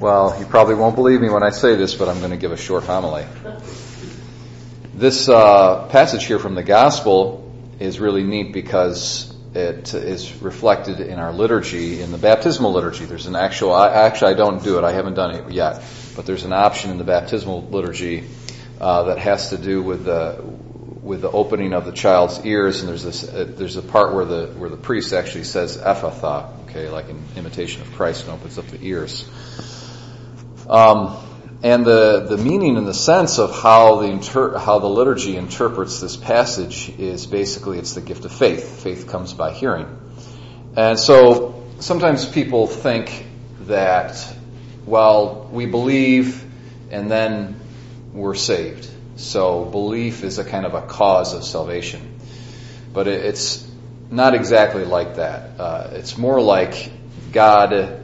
Well, you probably won't believe me when I say this, but I'm going to give a short homily. This uh, passage here from the Gospel is really neat because it is reflected in our liturgy, in the baptismal liturgy. There's an actual, I, actually I don't do it, I haven't done it yet, but there's an option in the baptismal liturgy uh, that has to do with the, with the opening of the child's ears, and there's this, uh, there's a part where the, where the priest actually says Ephphatha, okay, like an imitation of Christ and opens up the ears. Um, and the, the meaning and the sense of how the, inter- how the liturgy interprets this passage is basically it's the gift of faith. Faith comes by hearing. And so sometimes people think that, well, we believe and then we're saved. So belief is a kind of a cause of salvation. But it, it's not exactly like that. Uh, it's more like God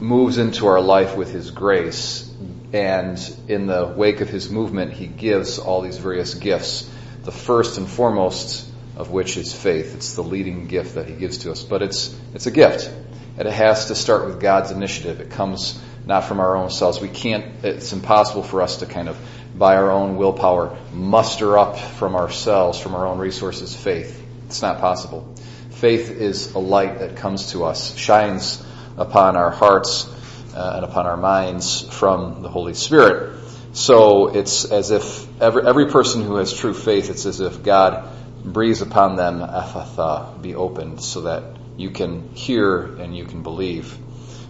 moves into our life with His grace and in the wake of his movement, he gives all these various gifts. The first and foremost of which is faith. It's the leading gift that he gives to us. But it's, it's a gift. And it has to start with God's initiative. It comes not from our own selves. We can't, it's impossible for us to kind of, by our own willpower, muster up from ourselves, from our own resources, faith. It's not possible. Faith is a light that comes to us, shines upon our hearts, uh, and upon our minds from the Holy Spirit. So it's as if every, every person who has true faith, it's as if God breathes upon them, Ephphatha, be opened so that you can hear and you can believe.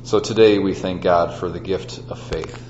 So today we thank God for the gift of faith.